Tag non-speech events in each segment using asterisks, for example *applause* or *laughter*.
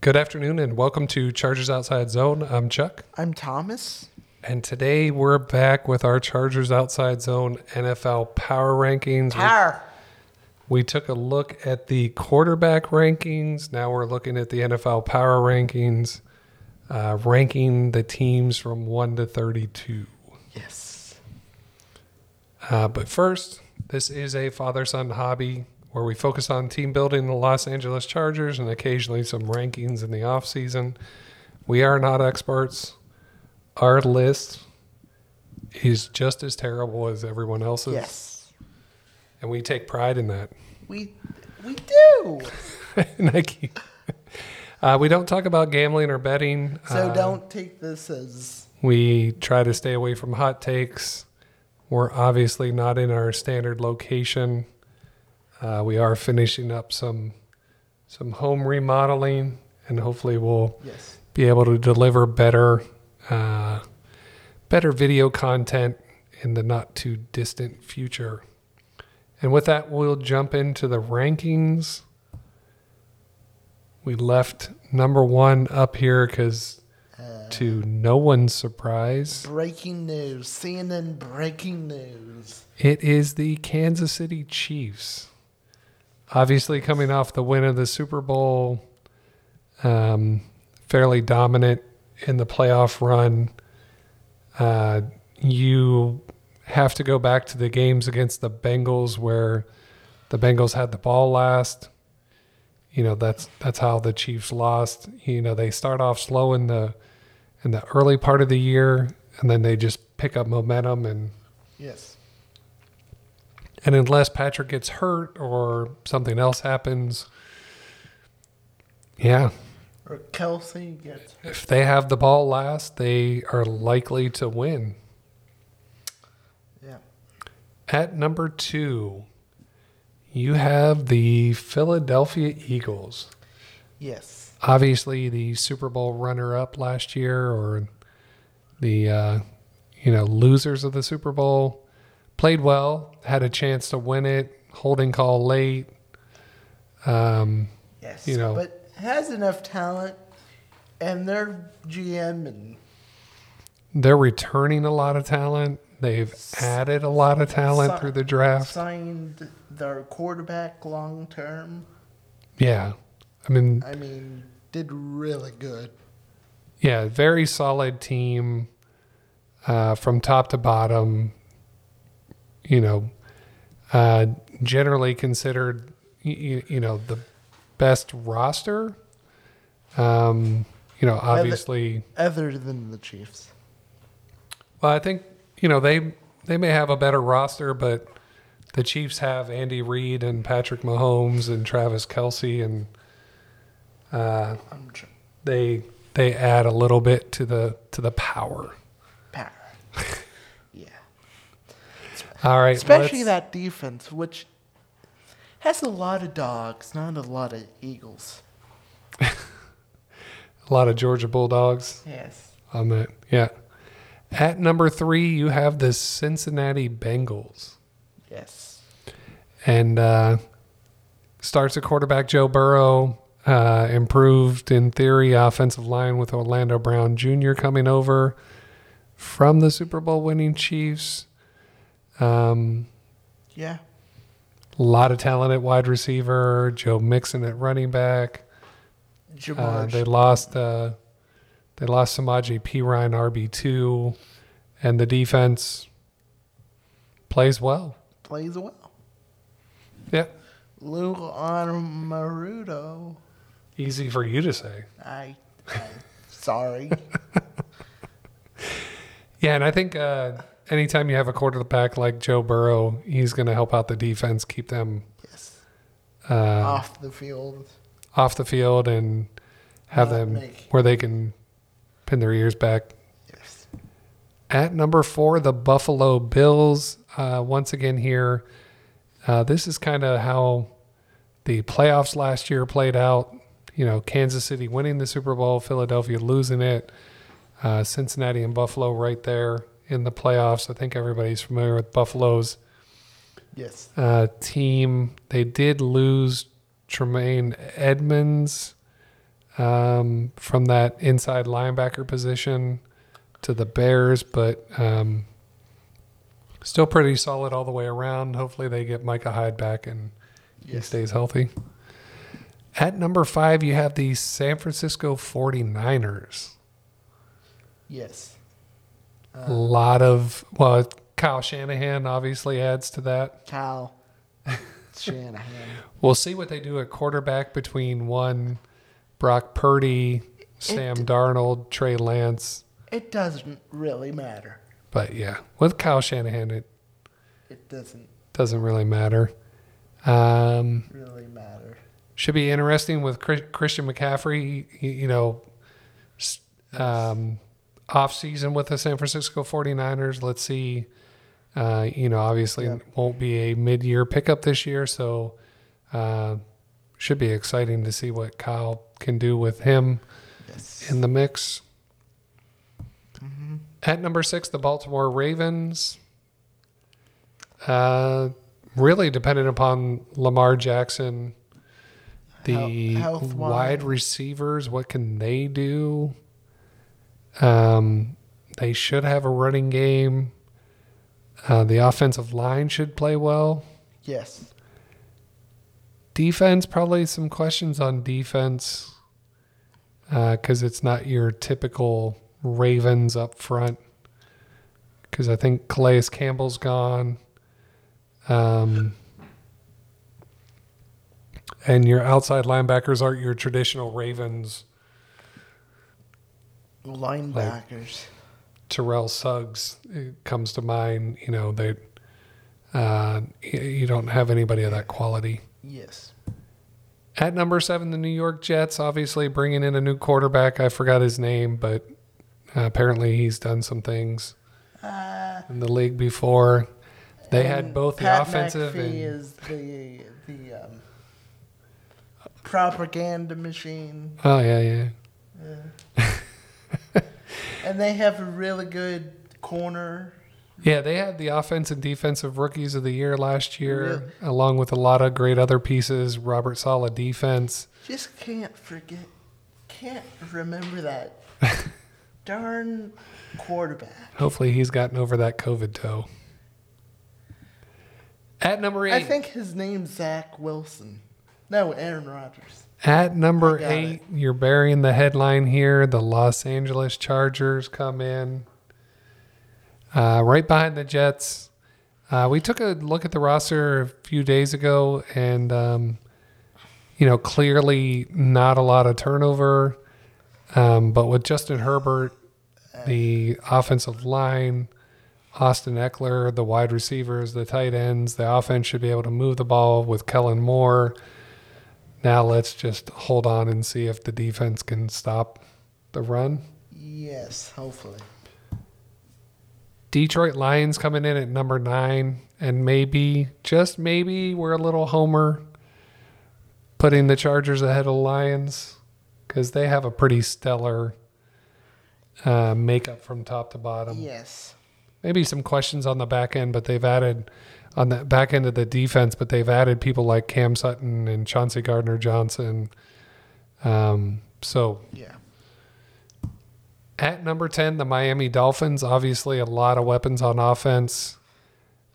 Good afternoon and welcome to Chargers Outside Zone. I'm Chuck, I'm Thomas. and today we're back with our Chargers Outside Zone NFL Power Rankings. We- Power. We took a look at the quarterback rankings. Now we're looking at the NFL Power Rankings, uh, ranking the teams from 1 to 32. Yes. Uh, but first, this is a father son hobby where we focus on team building the Los Angeles Chargers and occasionally some rankings in the offseason. We are not experts. Our list is just as terrible as everyone else's, Yes. and we take pride in that. We we do. *laughs* Nike. Uh, we don't talk about gambling or betting. So Uh, don't take this as We try to stay away from hot takes. We're obviously not in our standard location. Uh, we are finishing up some some home remodeling, and hopefully we'll yes. be able to deliver better uh, better video content in the not too distant future. And with that, we'll jump into the rankings. We left number one up here because, Uh, to no one's surprise, breaking news. CNN breaking news. it is the Kansas City Chiefs. Obviously, coming off the win of the Super Bowl, um, fairly dominant in the playoff run. Uh, you have to go back to the games against the Bengals where the Bengals had the ball last. You know that's that's how the Chiefs lost. You know they start off slow in the in the early part of the year, and then they just pick up momentum and Yes. And unless Patrick gets hurt or something else happens, yeah, Or Kelce gets hurt. if they have the ball last, they are likely to win. yeah. At number two, you have the Philadelphia Eagles. Yes. Obviously, the Super Bowl runner-up last year, or the uh, you know losers of the Super Bowl, played well, had a chance to win it. Holding call late. Um, Yes. You know. But has enough talent and their GM and They're returning a lot of talent. They've added a lot of talent Si- through the draft. signed their quarterback long term. Yeah. I mean, I mean, did really good. yeah, very solid team uh, from top to bottom. You know, uh, generally considered, you, you know, the best roster. Um, you know, obviously, Other than the Chiefs. Well, I think you know they they may have a better roster, but the Chiefs have Andy Reid and Patrick Mahomes and Travis Kelce, and uh, they they add a little bit to the to the power. power. yeah. All right, Especially that defense, which has a lot of dogs, not a lot of Eagles. *laughs* a lot of Georgia Bulldogs Yes. on that. Yeah. At number three, you have the Cincinnati Bengals. Yes. and uh, starts at quarterback Joe Burrow. Uh, improved in theory offensive line with Orlando Brown Jr. coming over from the Super Bowl winning Chiefs. Um, Yeah. a lot of talent at wide receiver. Joe Mixon at running back. Uh, they lost. Uh, they lost Samaje Perine RB two, and the defense plays well. plays well. Yeah, Lou Marudo. easy for you to say. I, I sorry. *laughs* Yeah, and I think uh, anytime you have a quarterback like Joe Burrow, he's going to help out the defense, keep them yes. uh, Off the field. off the field, and have Not them make- where they can pin their ears back. Yes. At number four, the Buffalo Bills. Uh, once again, here, uh, this is kind of how the playoffs last year played out. You know, Kansas City winning the Super Bowl, Philadelphia losing it, uh, Cincinnati and Buffalo right there in the playoffs. I think everybody's familiar with Buffalo's Yes. uh, team. They did lose Tremaine Edmunds um, from that inside linebacker position to the Bears, but um, still pretty solid all the way around. Hopefully, they get Micah Hyde back and he stays healthy. At number five, you have the San Francisco 49ers. Yes. A lot of, well, Kyle Shanahan obviously adds to that. Kyle *laughs* Shanahan. We'll see what they do at quarterback between one Brock Purdy, Sam Darnold, Trey Lance. It doesn't really matter. But yeah, with Kyle Shanahan, it It doesn't doesn't really matter. Um, really matter. should be interesting with Chris, Christian McCaffrey, you, you know, um, off season with the San Francisco 49ers. Let's see. Uh, you know, obviously it won't be a mid year pickup this year. So, uh, should be exciting to see what Kyle can do with him Yes. in the mix. At number six, the Baltimore Ravens. Uh, really dependent upon Lamar Jackson, the health-wise. wide receivers. What can they do? Um, they should have a running game. Uh, the offensive line should play well. Yes. Defense, probably some questions on defense because it's not your typical Ravens up front. Because I think Calais Campbell's gone. Um, and your outside linebackers aren't your traditional Ravens. Linebackers. Terrell Suggs comes to mind. You know, they, uh, you don't have anybody of that quality. yes. At number seven, the New York Jets, obviously bringing in a new quarterback. I forgot his name, but uh, apparently he's done some things Uh, in the league before. They had both the offensive McAfee and is the the um, propaganda machine. oh yeah, yeah yeah *laughs* And they have a really good corner. yeah they had the offense and defensive rookies of the year last year, along with a lot of great other pieces. Robert Saleh defense. Just can't forget, can't remember that *laughs* darn quarterback. Hopefully he's gotten over that COVID toe. At number eight, I think his name's Zach Wilson. No, Aaron Rodgers. At number eight, you're burying the headline here. The Los Angeles Chargers come in. Uh, right behind the Jets. Uh, we took a look at the roster a few days ago, and, um, you know, clearly not a lot of turnover. Um, but with Justin Herbert, the offensive line, Austin Ekeler, the wide receivers, the tight ends, the offense should be able to move the ball with Kellen Moore. Now let's just hold on and see if the defense can stop the run. Yes, hopefully. Detroit Lions coming in at number nine, and maybe, just maybe, we're a little homer putting the Chargers ahead of the Lions because they have a pretty stellar uh, makeup from top to bottom. Yes. Maybe some questions on the back end, but they've added on the back end of the defense, but they've added people like Cam Sutton and Chauncey Gardner Johnson. Um, so Yeah. At number 10, the Miami Dolphins. Obviously, a lot of weapons on offense.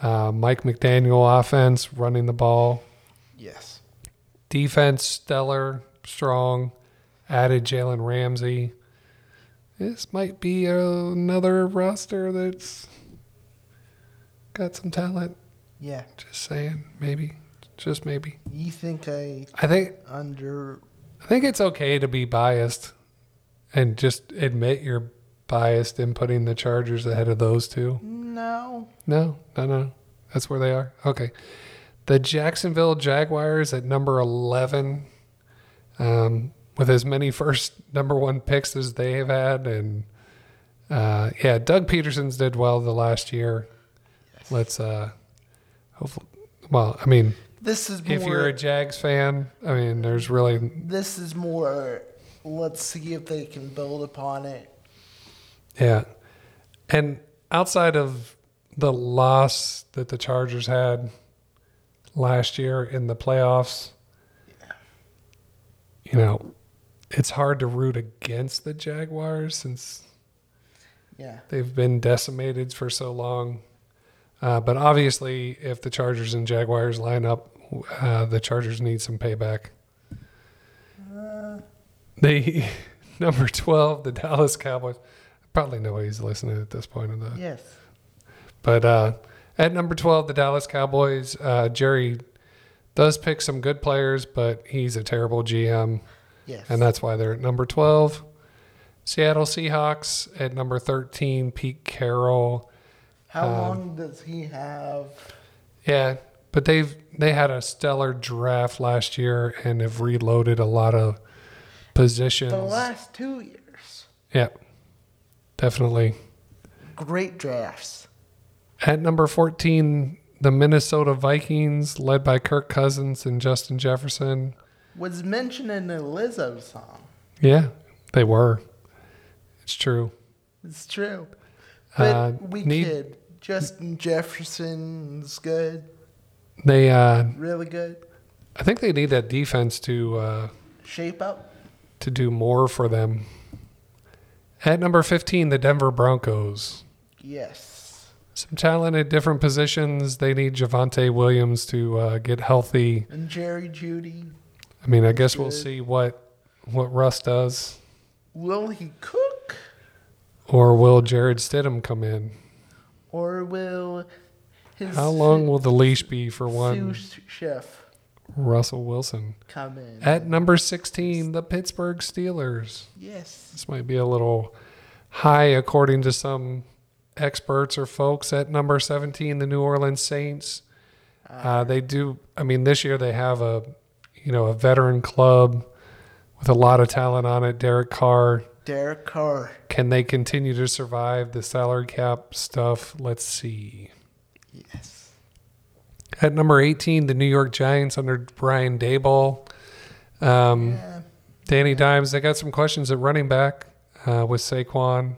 Uh, Mike McDaniel offense, running the ball. Yes. Defense, stellar, strong. Added Jalen Ramsey. This might be another roster that's got some talent. Yeah. Just saying, maybe, just maybe. You think I I think under I think it's okay to be biased and just admit you're biased in putting the Chargers ahead of those two. no? No, no, no. That's where they are. Okay. The Jacksonville Jaguars at number 11, um, with as many first number one picks as they have had. And uh, yeah, Doug Pederson's did well the last year. Let's, uh, hopefully, well, I mean, This is more. if you're a Jags fan, I mean, there's really, this is more. Let's see if they can build upon it. yeah. And outside of the loss that the Chargers had last year in the playoffs, you know, it's hard to root against the Jaguars since Yeah. they've been decimated for so long. Uh, but obviously, if the Chargers and Jaguars line up, uh, the Chargers need some payback. Uh, They *laughs* number twelve, the Dallas Cowboys. Probably nobody's listening at this point in the yes. But uh, at number 12, the Dallas Cowboys, uh, Jerry does pick some good players, but he's a terrible GM, Yes. and that's why they're at number 12. Seattle Seahawks at number 13, Pete Carroll. How um, long does he have? Yeah, but they've they had a stellar draft last year and have reloaded a lot of positions. The last two years. yeah, definitely. Great drafts. At number 14, the Minnesota Vikings, led by Kirk Cousins and Justin Jefferson. Was mentioned in the Lizzo song. Yeah, they were. It's true. It's true. But Uh, we need- kid. Justin Jefferson's good. They, uh, Really good. I think they need that defense to uh, Shape up. to do more for them. At number 15, the Denver Broncos. Yes. Some talent at different positions. They need Javonte Williams to uh, get healthy. And Jerry Jeudy. I mean, I guess we'll see what what Russ does, Will he cook? or will Jarrett Stidham come in? Or will his How long will the leash be for one sous chef Russell Wilson? come in? At number 16, the Pittsburgh Steelers. yes. This might be a little high according to some experts or folks. At number 17, the New Orleans Saints. Uh, they do, I mean, this year they have a, you know, a veteran club with a lot of talent on it. Derek Carr. Derek Carr. Can they continue to survive the salary cap stuff? Let's see. Yes. At number 18, the New York Giants under Brian Daboll. Um, Yeah. Danny Dimes, they got some questions at running back uh, with Saquon.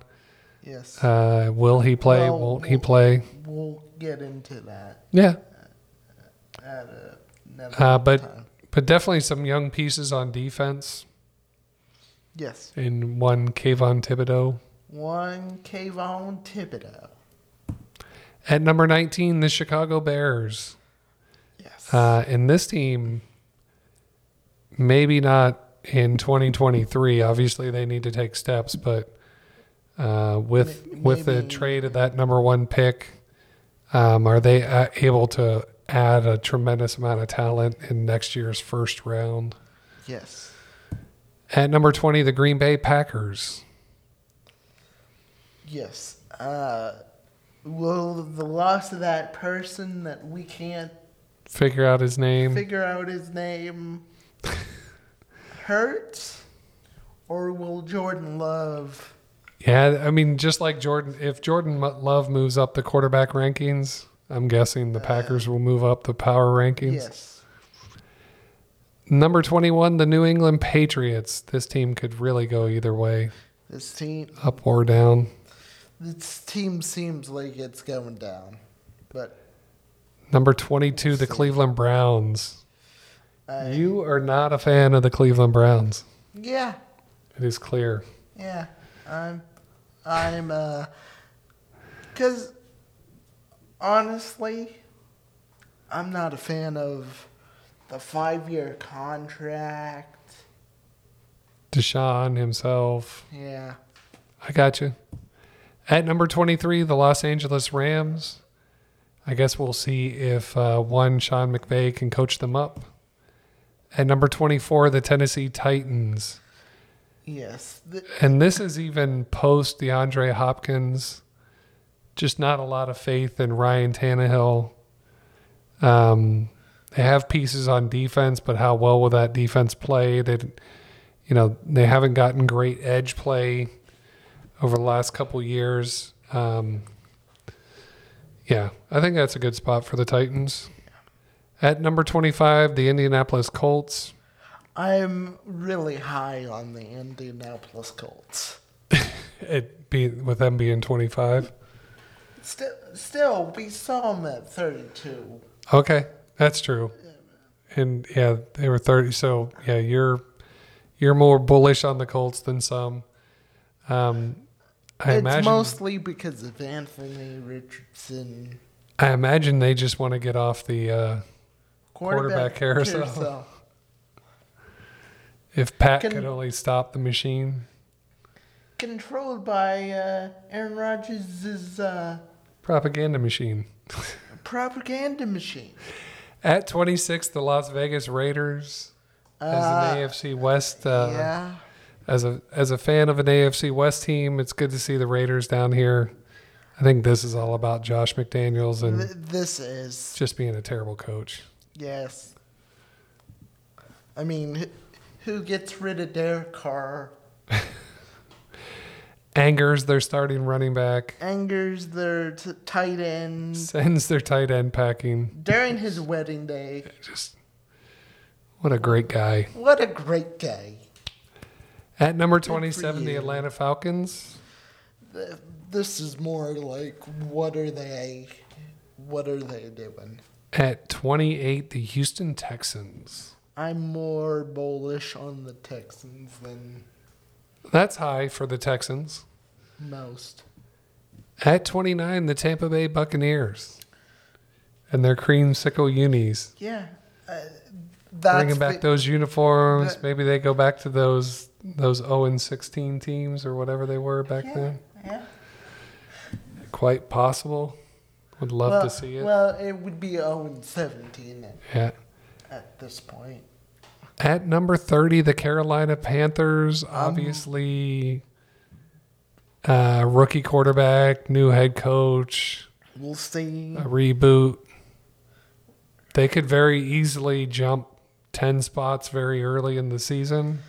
Yes. Uh, will he play? Well, Won't he play? we'll get into that Yeah, at Uh, but- time. but definitely some young pieces on defense. Yes. In one, Kayvon Thibodeaux. One Kayvon Thibodeaux. At number 19, the Chicago Bears. Yes. Uh, and this team, maybe not in 2023. Obviously, they need to take steps, but uh, with May- with the trade of that number one pick, um, are they uh, able to add a tremendous amount of talent in next year's first round? yes. At number 20, the Green Bay Packers. Yes. Uh, will the loss of that person that we can't Figure out his name. figure out his name *laughs* hurt? Or will Jordan Love? Yeah, I mean, just like Jordan, if Jordan Love moves up the quarterback rankings, I'm guessing the Packers will move up the power rankings. Yes. Number 21, the New England Patriots. This team could really go either way, This team up or down. this team seems like it's going down. But Number 22, the. Cleveland Browns. I, You are not a fan of the Cleveland Browns. yeah, It is clear. yeah. I'm I'm uh cuz honestly I'm not a fan of the 5-year contract. Deshaun himself. Yeah. I got you. At number 23, the Los Angeles Rams. I guess we'll see if uh, one, Sean McVay can coach them up. At number 24, the Tennessee Titans. Yes. The, And this is even post DeAndre Hopkins. Just not a lot of faith in Ryan Tannehill. Um, they have pieces on defense, but how well will that defense play? They, you know, they haven't gotten great edge play over the last couple years. Um, yeah, I think that's a good spot for the Titans. At number 25, the Indianapolis Colts. I'm really high on the Indianapolis Colts. *laughs* It be with them being 25. Still, still, we saw them at 32. Okay, that's true. And yeah, they were 30. So yeah, you're you're more bullish on the Colts than some. Um, I imagine it's imagine mostly because of Anthony Richardson. I imagine they just want to get off the. Uh, Quarterback carousel. *laughs* if Pat Can- could only stop the machine, Controlled by uh, Aaron Rodgers' uh, propaganda machine. *laughs* propaganda machine. At 26, the Las Vegas Raiders as Uh, an AFC West. Uh, yeah. As a as a fan of an AFC West team, it's good to see the Raiders down here. I think this is all about Josh McDaniels and Th- this is. just being a terrible coach. Yes. I mean, who, who gets rid of Derek Carr? *laughs* Angers their starting running back, Angers their t- tight end sends their tight end packing. during his wedding day. Just what a great guy. What a great guy. At number 27, the. Atlanta Falcons. This is more like what are they? What are they doing? At 28, the Houston Texans. I'm more bullish on the Texans than That's high for the Texans. most. At 29, the Tampa Bay Buccaneers. And their cream creamsicle unis. Yeah, uh, that's Bringing back the- those uniforms. Maybe they go back to those those 0 and 16 teams or whatever they were back yeah, then. yeah. Quite possible. Would love well, to see it. Well, it would be 0 and 17 at, yeah. at this point. At number 30, the Carolina Panthers. Obviously, uh, rookie quarterback, new head coach, We'll see. a reboot. They could very easily jump 10 spots very early in the season,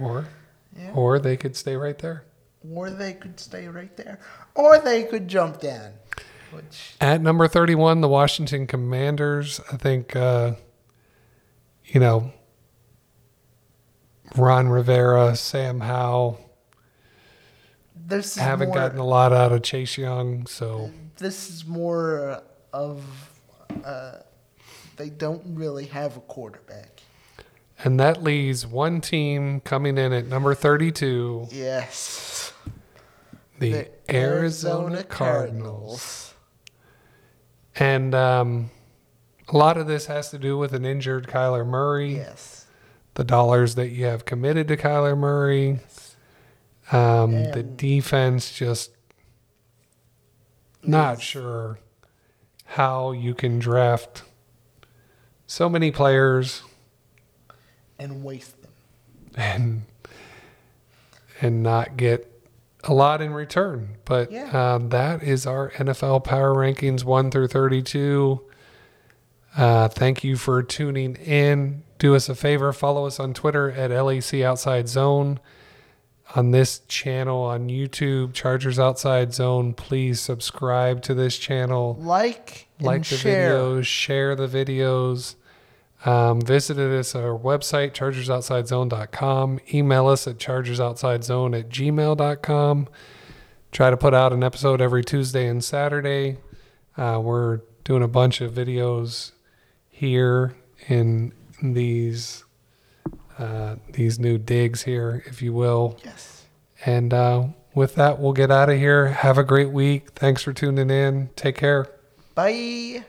or, Yeah. or they could stay right there. Or they could stay right there. Or they could jump down. Which At number 31, the Washington Commanders. I think, uh, you know, Ron Rivera, Sam Howell this haven't more, gotten a lot out of Chase Young, so this is more of uh, they don't really have a quarterback. and that leaves one team coming in at number 32, Yes. the, Arizona, Cardinals. And um, a lot of this has to do with an injured Kyler Murray. Yes. The dollars that you have committed to Kyler Murray. Um, the defense just not sure how you can draft so many players And waste them. and and not get a lot in return. But Yeah. um, that is our NFL power rankings one through thirty-two. Uh, thank you for tuning in. Do us a favor, follow us on Twitter at LAC Outside Zone. On this channel on YouTube, Chargers Outside Zone. Please subscribe to this channel Like, like the share. videos, share the videos. Um, visited us at our website, chargersoutsidezone.com. Email us at chargersoutsidezone at gmail.com. Try to put out an episode every Tuesday and Saturday. Uh, we're doing a bunch of videos here in these uh, these new digs here, if you will. Yes. And uh, with that, we'll get out of here. Have a great week. Thanks for tuning in. Take care. Bye.